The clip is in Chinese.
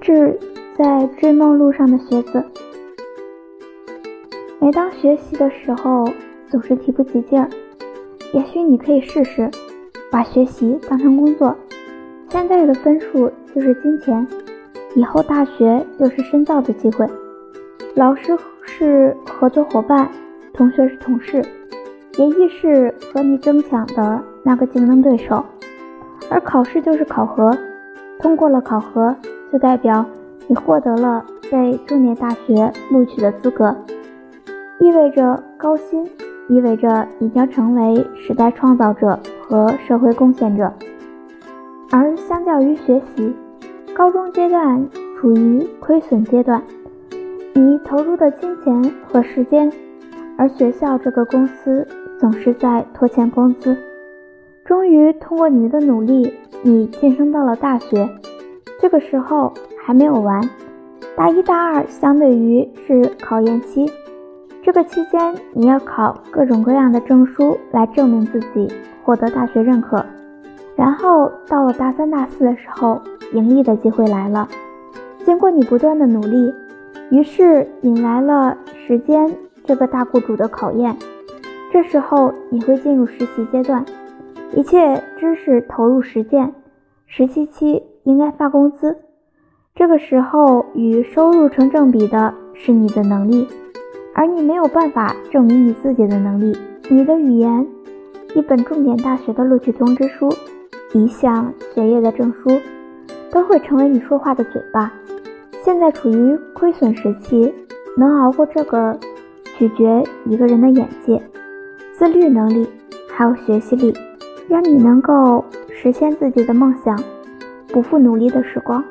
致在追梦路上的学子。每当学习的时候，总是提不起劲儿。也许你可以试试，把学习当成工作。现在的分数就是金钱，以后大学就是深造的机会。老师是合作伙伴，同学是同事，也亦是和你争抢的那个竞争对手。而考试就是考核，通过了考核，就代表你获得了被重点大学录取的资格，意味着高薪，意味着你将成为时代创造者和社会贡献者。而相较于学习，高中阶段处于亏损阶段，你投入的金钱和时间，而学校这个公司总是在拖欠工资。终于通过你的努力，你晋升到了大学。这个时候还没有完，大一、大二相对于是考研期。这个期间你要考各种各样的证书来证明自己，获得大学认可。然后到了大三、大四的时候，盈利的机会来了。经过你不断的努力，于是引来了时间这个大雇主的考验。这时候你会进入实习阶段。一切知识投入实践，实习期应该发工资。这个时候与收入成正比的是你的能力，而你没有办法证明你自己的能力。你的语言、一本重点大学的录取通知书、一项学业的证书，都会成为你说话的嘴巴。现在处于亏损时期，能熬过这个，取决一个人的眼界、自律能力，还有学习力。让你能够实现自己的梦想，不负努力的时光。